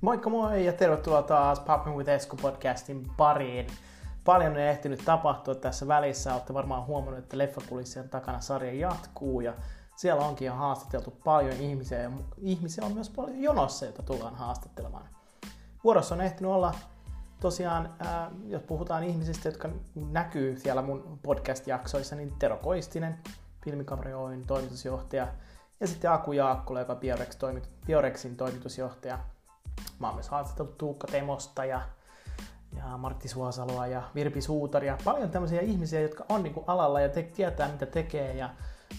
Moikka moi ja tervetuloa taas Popping with Esku podcastin pariin. Paljon on ehtinyt tapahtua tässä välissä. Olette varmaan huomannut, että leffakulissien takana sarja jatkuu ja siellä onkin jo haastateltu paljon ihmisiä ja ihmisiä on myös paljon jonossa, joita tullaan haastattelemaan. Vuorossa on ehtinyt olla tosiaan, ää, jos puhutaan ihmisistä, jotka näkyy siellä mun podcast-jaksoissa, niin Tero Koistinen, Filmikamari toimitusjohtaja, ja sitten Aku Jaakkula, joka Biorexin toimitusjohtaja. Mä oon myös haastatellut Tuukka Temosta ja, ja Martti Suosaloa ja Virpi Suutaria. Paljon tämmöisiä ihmisiä, jotka on niin alalla ja te, tietää mitä tekee ja,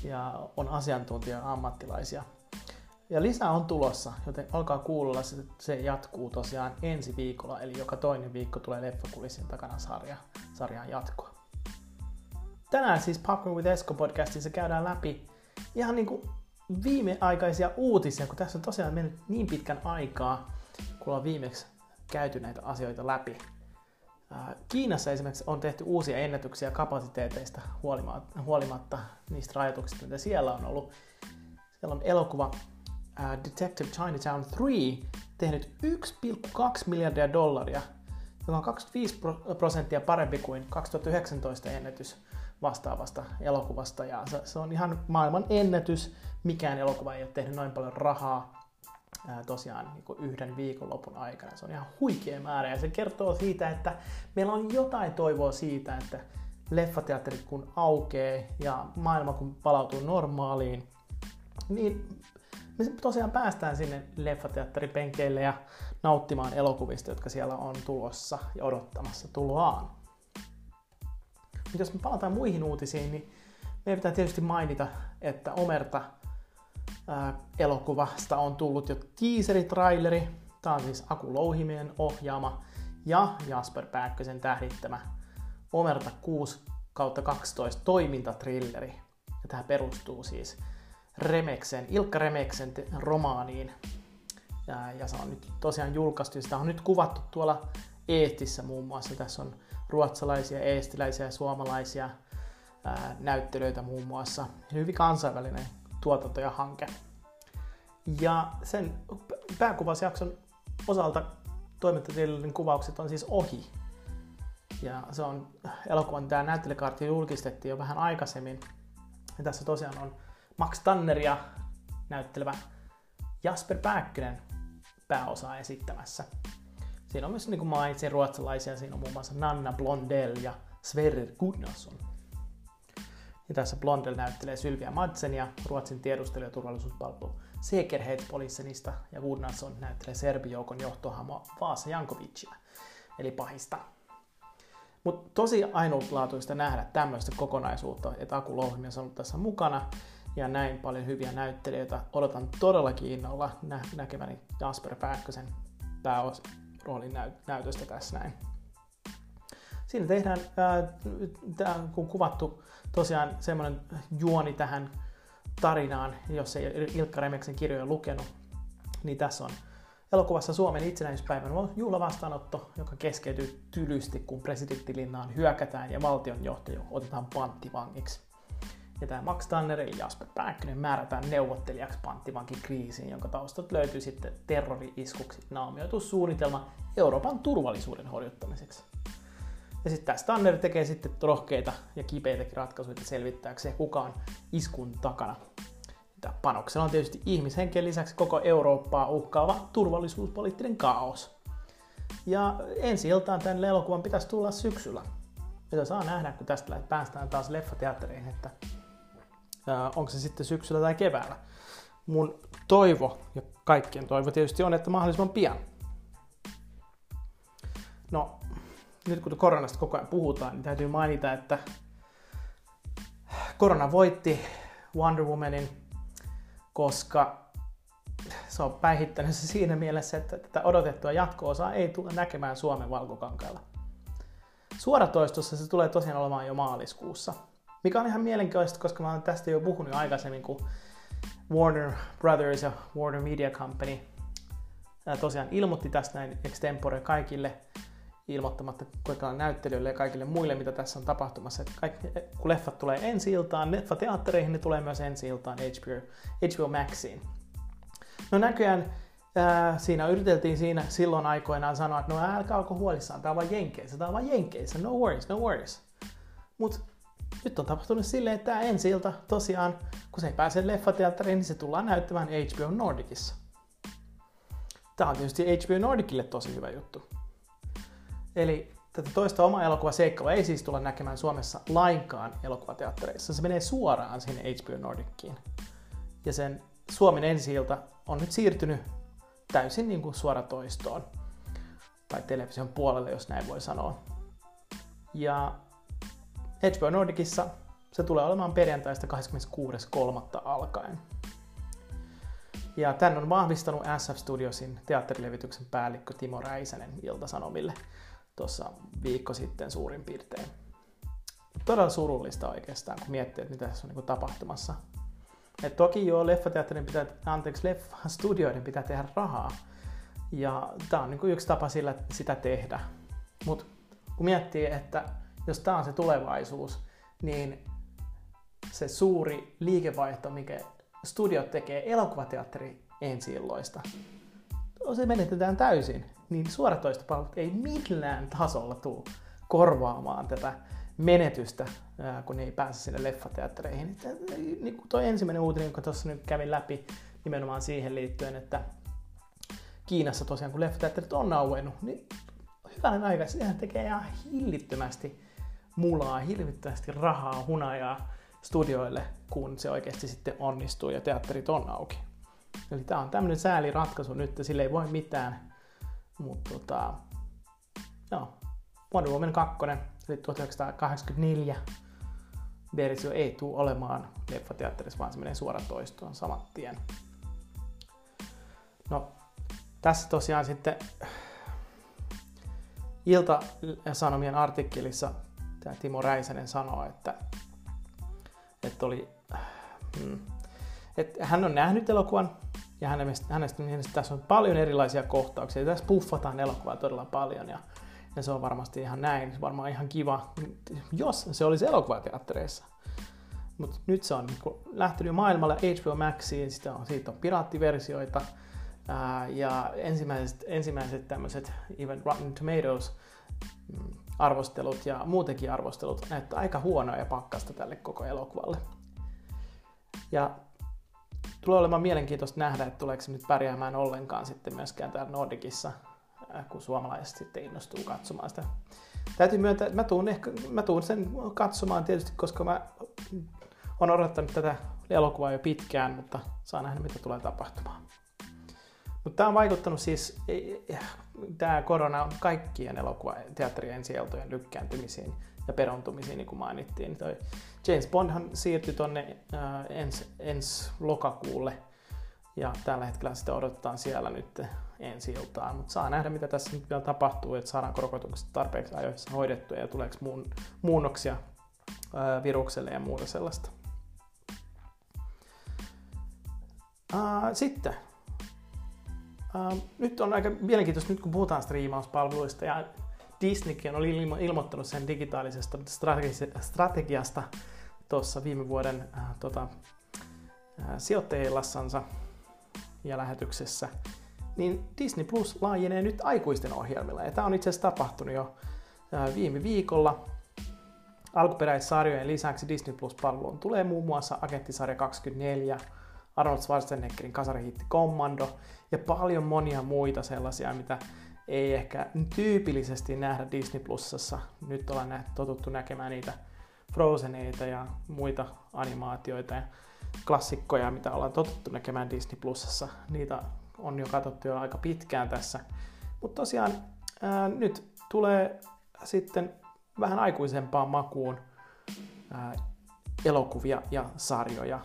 ja on asiantuntija ammattilaisia. Ja lisää on tulossa, joten alkaa kuulla, se, se jatkuu tosiaan ensi viikolla, eli joka toinen viikko tulee Leffakulissin takana sarja, sarjan jatkoa. Tänään siis Popcorn with Esko podcastissa käydään läpi ihan niin kuin viimeaikaisia uutisia, kun tässä on tosiaan mennyt niin pitkän aikaa, kun ollaan viimeksi käyty näitä asioita läpi. Kiinassa esimerkiksi on tehty uusia ennätyksiä kapasiteeteista huolimatta niistä rajoituksista, mitä siellä on ollut. Siellä on elokuva Detective Chinatown 3 tehnyt 1,2 miljardia dollaria, joka on 25 prosenttia parempi kuin 2019 ennätys vastaavasta elokuvasta. Ja se, on ihan maailman ennätys. Mikään elokuva ei ole tehnyt noin paljon rahaa ää, tosiaan niin kuin yhden viikonlopun aikana. Se on ihan huikea määrä ja se kertoo siitä, että meillä on jotain toivoa siitä, että leffateatterit kun aukeaa ja maailma kun palautuu normaaliin, niin me tosiaan päästään sinne leffateatteripenkeille ja nauttimaan elokuvista, jotka siellä on tulossa ja odottamassa tuloaan. Mutta jos me palataan muihin uutisiin, niin meidän pitää tietysti mainita, että Omerta elokuvasta on tullut jo teaseritraileri. Tämä on siis Aku Louhimien ohjaama ja Jasper Pääkkösen tähdittämä Omerta 6 kautta 12 toimintatrilleri. Ja tämä perustuu siis Remeksen, Ilkka Remeksen romaaniin. Ja, ja se on nyt tosiaan julkaistu. Sitä on nyt kuvattu tuolla Eestissä muun muassa. Tässä on ruotsalaisia, eestiläisiä ja suomalaisia ää, näyttelyitä muun muassa. Hyvin kansainvälinen tuotanto ja hanke. Ja sen pääkuvausjakson osalta toimintatieteellinen kuvaukset on siis ohi. Ja se on elokuvan tämä näyttelykaarti julkistettiin jo vähän aikaisemmin. Ja tässä tosiaan on Max Tanneria näyttelevä Jasper Pääkkönen pääosaa esittämässä. Siinä on myös niin kuin mainitsin ruotsalaisia, siinä on muun muassa Nanna Blondell ja Sverrir Gunnarsson. Ja tässä Blondell näyttelee Sylvia Madsenia, Ruotsin tiedustelu- ja turvallisuuspalvelu Säkerhetspolisenista, ja Gunnarsson näyttelee Serbijoukon johtohamo Vaasa Jankovicia, eli pahista. Mutta tosi ainutlaatuista nähdä tämmöistä kokonaisuutta, että Aku Louhimies on ollut tässä mukana, ja näin paljon hyviä näyttelijöitä. Odotan todellakin innolla nä- näkeväni Jasper Pääkkösen pääos, roolin näytöstä tässä näin. Siinä tehdään, ää, kun kuvattu tosiaan semmoinen juoni tähän tarinaan, jos ei Ilkka Remeksen kirjoja lukenut, niin tässä on elokuvassa Suomen itsenäisyyspäivän juhlavastaanotto, joka keskeytyy tylysti, kun presidenttilinnaan hyökätään ja valtionjohtaja otetaan panttivangiksi. Ja tämä Max Tanner eli Jasper Pääkkönen määrätään neuvottelijaksi kriisiin, jonka taustat löytyy sitten terrori-iskuksi naamioitu suunnitelma Euroopan turvallisuuden horjuttamiseksi. Ja sitten tämä Stanner tekee sitten rohkeita ja kipeitäkin ratkaisuja selvittääkseen, kuka on iskun takana. Tämä panoksella on tietysti ihmishenkien lisäksi koko Eurooppaa uhkaava turvallisuuspoliittinen kaos. Ja ensi iltaan tämän elokuvan pitäisi tulla syksyllä. Ja saa nähdä, kun tästä päästään taas leffateatteriin, että onko se sitten syksyllä tai keväällä. Mun toivo ja kaikkien toivo tietysti on, että mahdollisimman pian. No, nyt kun koronasta koko ajan puhutaan, niin täytyy mainita, että korona voitti Wonder Womanin, koska se on päihittänyt se siinä mielessä, että tätä odotettua jatko-osaa ei tule näkemään Suomen valkokankailla. Suoratoistossa se tulee tosiaan olemaan jo maaliskuussa – mikä on ihan mielenkiintoista, koska mä olen tästä jo puhunut aikaisemmin, kun Warner Brothers ja Warner Media Company tosiaan ilmoitti tästä näin extempore kaikille ilmoittamatta kuitenkaan näyttelijöille ja kaikille muille, mitä tässä on tapahtumassa. Että kaikki, kun leffat tulee ensi iltaan, leffateattereihin, ne tulee myös ensi iltaan HBO, HBO Maxiin. No näköjään ää, siinä yriteltiin siinä silloin aikoinaan sanoa, että no älkää alko huolissaan, tää on vaan Jenkeissä, tää on vaan Jenkeissä, no worries, no worries. Mutta nyt on tapahtunut silleen, että tämä ensi ilta tosiaan, kun se ei pääse leffateatteriin, niin se tullaan näyttämään HBO Nordicissa. Tämä on tietysti HBO Nordicille tosi hyvä juttu. Eli tätä toista oma elokuva seikkailua ei siis tulla näkemään Suomessa lainkaan elokuvateattereissa. Se menee suoraan sinne HBO Nordickiin. Ja sen Suomen ensi on nyt siirtynyt täysin niin kuin suoratoistoon. Tai television puolelle, jos näin voi sanoa. Ja HBO Nordicissa se tulee olemaan perjantaista 26.3. alkaen. Ja tän on vahvistanut SF Studiosin teatterilevityksen päällikkö Timo Räisänen Ilta-Sanomille tuossa viikko sitten suurin piirtein. Todella surullista oikeastaan, kun miettii, että mitä tässä on niin tapahtumassa. Et toki joo, leffateatterin pitää, anteeksi, leffastudioiden pitää tehdä rahaa. Ja tämä on niin yksi tapa sillä, sitä tehdä. Mutta kun miettii, että jos tämä on se tulevaisuus, niin se suuri liikevaihto, mikä studiot tekee elokuvateatteri ensi illoista, se menetetään täysin, niin suoratoistopalvelut ei millään tasolla tule korvaamaan tätä menetystä, kun ei pääse sinne leffateattereihin. Niin kuin toi ensimmäinen uutinen, joka tuossa nyt kävin läpi nimenomaan siihen liittyen, että Kiinassa tosiaan, kun leffateatterit on auennut, niin hyvänen aika, sehän tekee ihan hillittömästi mulaa, hirvittävästi rahaa, hunajaa studioille, kun se oikeasti sitten onnistuu ja teatterit on auki. Eli tämä on tämmöinen sääliratkaisu nyt, sille ei voi mitään, mutta tota, joo, Wonder Woman 2, eli 1984 versio ei tule olemaan leffateatterissa, vaan se menee suoraan toistoon saman tien. No, tässä tosiaan sitten Ilta-Sanomien artikkelissa tämä Timo Räisänen sanoo, että, että, oli, mm, että hän on nähnyt elokuvan ja hänestä, hänestä tässä on paljon erilaisia kohtauksia. Tässä puffataan elokuvaa todella paljon ja, ja se on varmasti ihan näin. Varmaan ihan kiva, jos se olisi elokuvateattereissa. Mutta nyt se on niin lähtenyt maailmalle HBO Maxiin, sitä on, siitä on piraattiversioita. Ää, ja ensimmäiset, ensimmäiset tämmöiset, even Rotten Tomatoes, mm, arvostelut ja muutenkin arvostelut näyttää aika huonoa ja pakkasta tälle koko elokuvalle. Ja tulee olemaan mielenkiintoista nähdä, että tuleeko se nyt pärjäämään ollenkaan sitten myöskään täällä Nordicissa, äh, kun suomalaiset sitten innostuu katsomaan sitä. Täytyy myöntää, että mä tuun, ehkä, mä tuun sen katsomaan tietysti, koska mä on odottanut tätä elokuvaa jo pitkään, mutta saa nähdä, mitä tulee tapahtumaan. Mutta tämä on vaikuttanut siis, tämä korona on kaikkien elokuva teatterien ensi lykkääntymisiin ja perontumisiin, niin kuin mainittiin. Toi James Bondhan siirtyi tuonne äh, ensi ens lokakuulle, ja tällä hetkellä sitä odotetaan siellä nyt ensi iltaan. Mutta saa nähdä, mitä tässä nyt vielä tapahtuu, että saadaan rokotukset tarpeeksi ajoissa hoidettua ja tuleeko muun, muunnoksia äh, virukselle ja muuta sellaista. Uh, sitten Uh, nyt on aika mielenkiintoista, nyt kun puhutaan striimauspalveluista ja Disneykin oli ilmo- ilmoittanut sen digitaalisesta strategiasta tuossa viime vuoden uh, tota, uh, sijoittajilassansa ja lähetyksessä, niin Disney Plus laajenee nyt aikuisten ohjelmilla. Ja tämä on itse asiassa tapahtunut jo uh, viime viikolla. Alkuperäissarjojen lisäksi Disney Plus-palveluun tulee muun muassa Agenttisarja 24, Arnold Schwarzeneggerin kasarihitti Commando ja paljon monia muita sellaisia, mitä ei ehkä tyypillisesti nähdä Disney Plusassa. Nyt ollaan nähty, totuttu näkemään niitä Frozeneita ja muita animaatioita ja klassikkoja, mitä ollaan totuttu näkemään Disney Plusassa. Niitä on jo katsottu jo aika pitkään tässä. Mutta tosiaan ää, nyt tulee sitten vähän aikuisempaan makuun ää, elokuvia ja sarjoja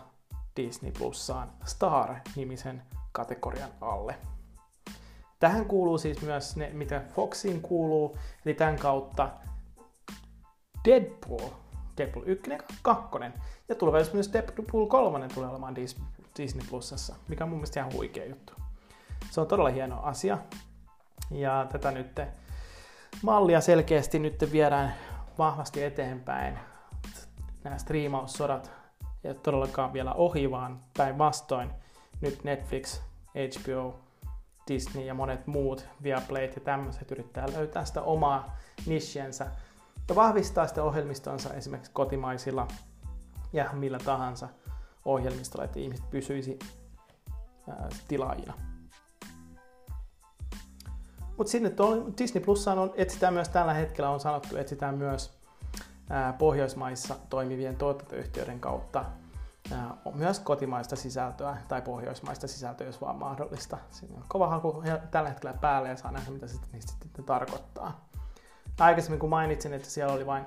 Disney Plussaan Star-nimisen kategorian alle. Tähän kuuluu siis myös ne, mitä Foxiin kuuluu, eli tämän kautta Deadpool, Deadpool 1 ja 2, ja tulevaisuudessa myös Deadpool 3 tulee olemaan Disney Plusassa, mikä on mun mielestä ihan huikea juttu. Se on todella hieno asia, ja tätä nyt mallia selkeästi nyt viedään vahvasti eteenpäin. Nämä striimaussodat ei ole todellakaan vielä ohi, vaan päinvastoin nyt Netflix, HBO, Disney ja monet muut, Viaplayt ja tämmöiset, yrittää löytää sitä omaa nichiensä ja vahvistaa sitä ohjelmistonsa esimerkiksi kotimaisilla ja millä tahansa ohjelmistolla, että ihmiset pysyisi ää, tilaajina. Mutta sinne Disney Plusaan on, etsitään myös tällä hetkellä, on sanottu, etsitään myös ää, Pohjoismaissa toimivien tuotantoyhtiöiden kautta myös kotimaista sisältöä tai pohjoismaista sisältöä, jos vaan mahdollista. Siinä on kova haku tällä hetkellä päälle ja saa nähdä, mitä sitten niistä sitten tarkoittaa. Aikaisemmin kun mainitsin, että siellä oli vain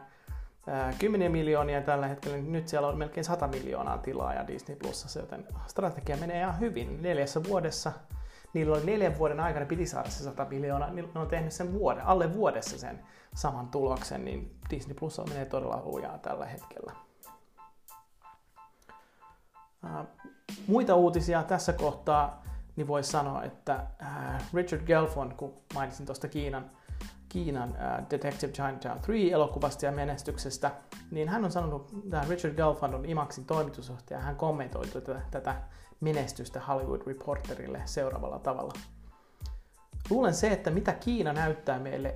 10 miljoonia tällä hetkellä, niin nyt siellä on melkein 100 miljoonaa tilaa ja Disney Plusassa, joten strategia menee ihan hyvin. Neljässä vuodessa, niillä oli neljän vuoden aikana, piti saada se 100 miljoonaa, niin ne on tehnyt sen vuoden, alle vuodessa sen saman tuloksen, niin Disney Plus menee todella lujaa tällä hetkellä. Muita uutisia tässä kohtaa, niin voisi sanoa, että Richard Gelfond, kun mainitsin tuosta Kiinan Kiinan uh, Detective Chinatown 3 elokuvasta ja menestyksestä, niin hän on sanonut, että Richard Gelfand on Imaxin toimitusjohtaja, hän kommentoi tätä, tätä menestystä Hollywood Reporterille seuraavalla tavalla. Luulen se, että mitä Kiina näyttää meille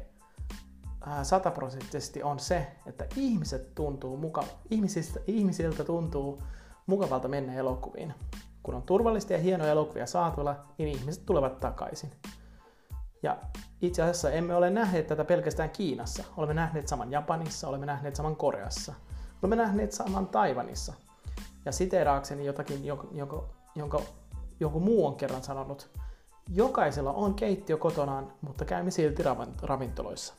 sataprosenttisesti on se, että ihmiset tuntuu muka, ihmisistä, ihmisiltä tuntuu mukavalta mennä elokuviin. Kun on turvallista ja hienoja elokuvia saatavilla, niin ihmiset tulevat takaisin. Ja itse asiassa emme ole nähneet tätä pelkästään Kiinassa. Olemme nähneet saman Japanissa, olemme nähneet saman Koreassa. Olemme nähneet saman Taivanissa. Ja siteeraakseni jotakin, jonka, jonka, joku muu on kerran sanonut, jokaisella on keittiö kotonaan, mutta käymme silti ravintoloissa.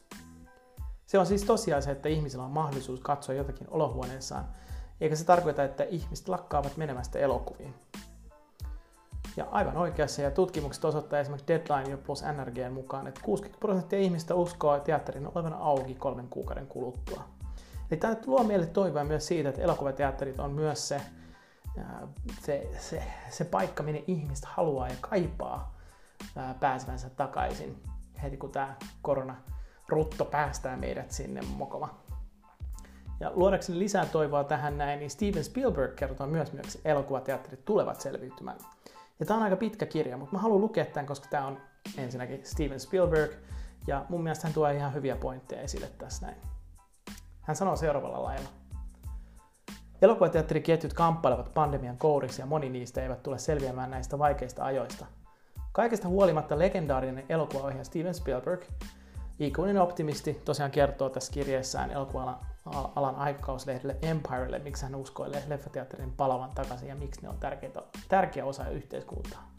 Se on siis tosiasia, että ihmisillä on mahdollisuus katsoa jotakin olohuoneessaan, eikä se tarkoita, että ihmiset lakkaavat menemästä elokuviin. Ja aivan oikeassa, ja tutkimukset osoittaa esimerkiksi Deadline plus NRGn mukaan, että 60 prosenttia ihmistä uskoo teatterin olevan auki kolmen kuukauden kuluttua. Eli tämä luo meille toivoa myös siitä, että elokuvateatterit on myös se, se, se, se paikka, minne ihmistä haluaa ja kaipaa pääsevänsä takaisin heti kun tämä korona rutto päästää meidät sinne mokoma. Ja luodakseni lisää toivoa tähän näin, niin Steven Spielberg kertoo myös, että elokuvateatterit tulevat selviytymään. Ja tämä on aika pitkä kirja, mutta mä haluan lukea tämän, koska tämä on ensinnäkin Steven Spielberg, ja mun mielestä hän tuo ihan hyviä pointteja esille tässä näin. Hän sanoo seuraavalla lailla. Elokuvateatteriketjut kamppailevat pandemian kourissa ja moni niistä eivät tule selviämään näistä vaikeista ajoista. Kaikesta huolimatta legendaarinen elokuvaohjaaja Steven Spielberg Ikuinen optimisti tosiaan kertoo tässä kirjeessään elokuva-alan aikakauslehdelle Empirelle, miksi hän uskoo leffateatterin palavan takaisin ja miksi ne on tärkeitä, tärkeä osa yhteiskuntaa.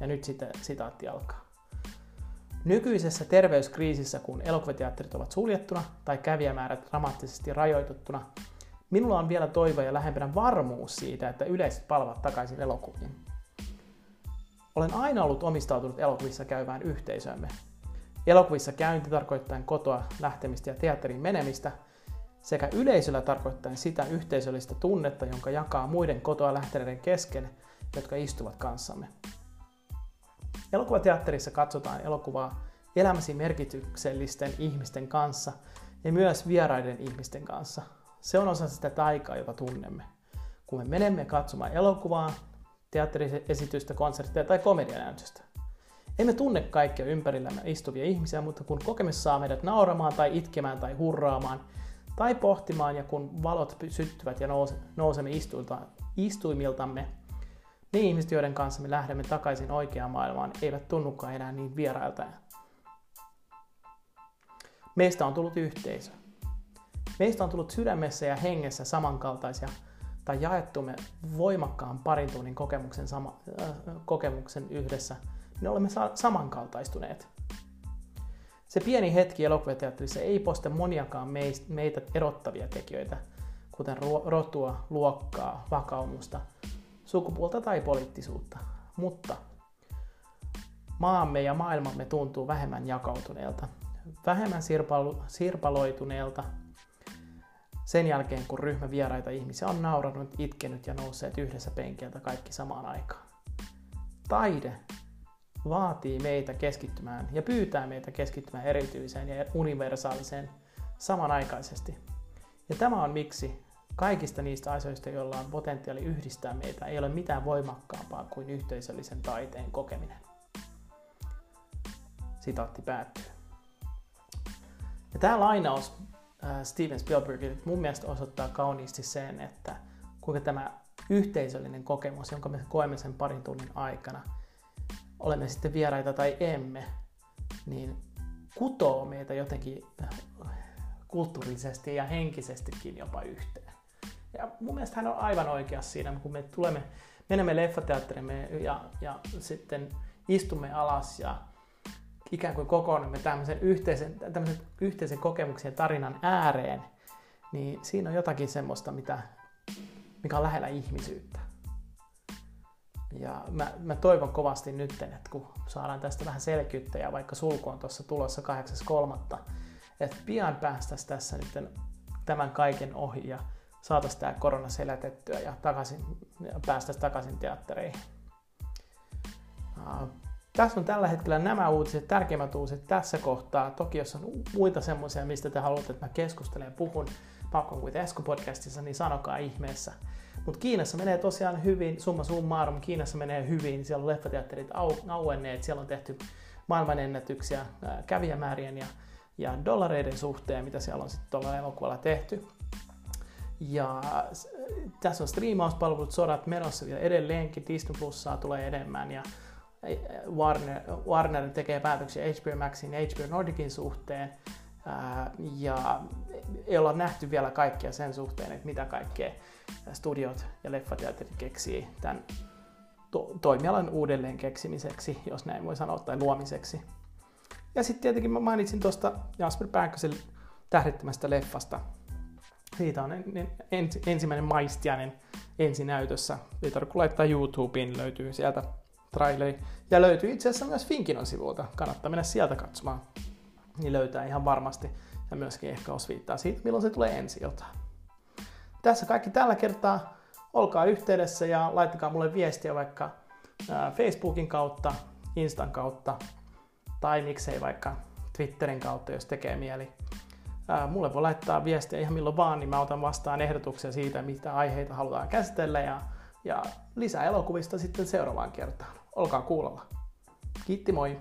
Ja nyt sitten sitaatti alkaa. Nykyisessä terveyskriisissä, kun elokuvateatterit ovat suljettuna tai kävijämäärät dramaattisesti rajoituttuna, minulla on vielä toivo ja lähempänä varmuus siitä, että yleiset palvat takaisin elokuviin. Olen aina ollut omistautunut elokuvissa käyvään yhteisömme, Elokuvissa käynti tarkoittain kotoa lähtemistä ja teatteriin menemistä, sekä yleisöllä tarkoittain sitä yhteisöllistä tunnetta, jonka jakaa muiden kotoa lähteneiden kesken, jotka istuvat kanssamme. Elokuvateatterissa katsotaan elokuvaa elämäsi merkityksellisten ihmisten kanssa ja myös vieraiden ihmisten kanssa. Se on osa sitä taikaa, jota tunnemme. Kun me menemme katsomaan elokuvaa, teatteriesitystä, konserttia tai komedianäytöstä. Emme tunne kaikkia ympärillämme istuvia ihmisiä, mutta kun kokemus saa meidät nauramaan tai itkemään tai hurraamaan tai pohtimaan ja kun valot syttyvät ja nousemme istuimiltamme, ne ihmiset, joiden kanssa me lähdemme takaisin oikeaan maailmaan, eivät tunnukaan enää niin vierailta. Meistä on tullut yhteisö. Meistä on tullut sydämessä ja hengessä samankaltaisia tai jaettumme voimakkaan parin tunnin kokemuksen, sama, äh, kokemuksen yhdessä – me olemme samankaltaistuneet. Se pieni hetki elokuvateatterissa ei posta moniakaan meitä erottavia tekijöitä, kuten rotua, luokkaa, vakaumusta, sukupuolta tai poliittisuutta. Mutta maamme ja maailmamme tuntuu vähemmän jakautuneelta, vähemmän sirpaloituneelta sen jälkeen, kun ryhmä vieraita ihmisiä on nauranut, itkenyt ja nousseet yhdessä penkiltä kaikki samaan aikaan. Taide vaatii meitä keskittymään ja pyytää meitä keskittymään erityiseen ja universaaliseen samanaikaisesti. Ja tämä on miksi kaikista niistä asioista, joilla on potentiaali yhdistää meitä, ei ole mitään voimakkaampaa kuin yhteisöllisen taiteen kokeminen. Sitaatti päättyy. Ja tämä lainaus äh, Steven Spielbergille mun mielestä osoittaa kauniisti sen, että kuinka tämä yhteisöllinen kokemus, jonka me koemme sen parin tunnin aikana, olemme sitten vieraita tai emme, niin kutoo meitä jotenkin kulttuurisesti ja henkisestikin jopa yhteen. Ja mun mielestä hän on aivan oikeassa siinä, kun me tulemme, menemme leffateatteriin ja, ja sitten istumme alas ja ikään kuin kokoonnumme tämmöisen yhteisen, tämmöisen yhteisen kokemuksen ja tarinan ääreen, niin siinä on jotakin semmoista, mitä, mikä on lähellä ihmisyyttä. Ja mä, mä toivon kovasti nyt, että kun saadaan tästä vähän selkyyttä ja vaikka sulku on tuossa tulossa 8.3., että pian päästäisiin tässä nyt tämän kaiken ohi ja saataisiin tämä korona selätettyä ja, takaisin, päästäisiin takaisin teattereihin. Uh, tässä on tällä hetkellä nämä uutiset, tärkeimmät uutiset tässä kohtaa. Toki jos on muita semmoisia, mistä te haluatte, että mä keskustelen ja puhun Popcorn with Esko podcastissa, niin sanokaa ihmeessä. Mutta Kiinassa menee tosiaan hyvin, summa summarum, Kiinassa menee hyvin, siellä on leffateatterit au, auenneet, siellä on tehty maailmanennätyksiä kävijämäärien ja, ja dollareiden suhteen, mitä siellä on sitten tuolla elokuvalla tehty. Ja tässä on striimauspalvelut, sodat menossa vielä edelleenkin, Disney Plusaa tulee enemmän ja Warner, Warner tekee päätöksiä HBO Maxin ja HBO Nordicin suhteen. Ja ei olla nähty vielä kaikkea sen suhteen, että mitä kaikkea studiot ja leffateatterit keksii tämän to- toimialan uudelleen keksimiseksi, jos näin voi sanoa, tai luomiseksi. Ja sitten tietenkin mä mainitsin tuosta Jasper Pääkkösen tähdettömästä leffasta. Siitä on ens, ensimmäinen maistiainen ensinäytössä. Ei tarvitse laittaa YouTubeen, löytyy sieltä traileri. Ja löytyy itse asiassa myös Finkinon sivulta. Kannattaa mennä sieltä katsomaan. Niin löytää ihan varmasti. Ja myöskin ehkä osviittaa siitä, milloin se tulee ensi iltaan. Tässä kaikki tällä kertaa. Olkaa yhteydessä ja laittakaa mulle viestiä vaikka Facebookin kautta, Instan kautta tai miksei vaikka Twitterin kautta, jos tekee mieli. Mulle voi laittaa viestiä ihan milloin vaan, niin mä otan vastaan ehdotuksia siitä, mitä aiheita halutaan käsitellä ja, ja lisää elokuvista sitten seuraavaan kertaan. Olkaa kuulolla. Kiitti moi!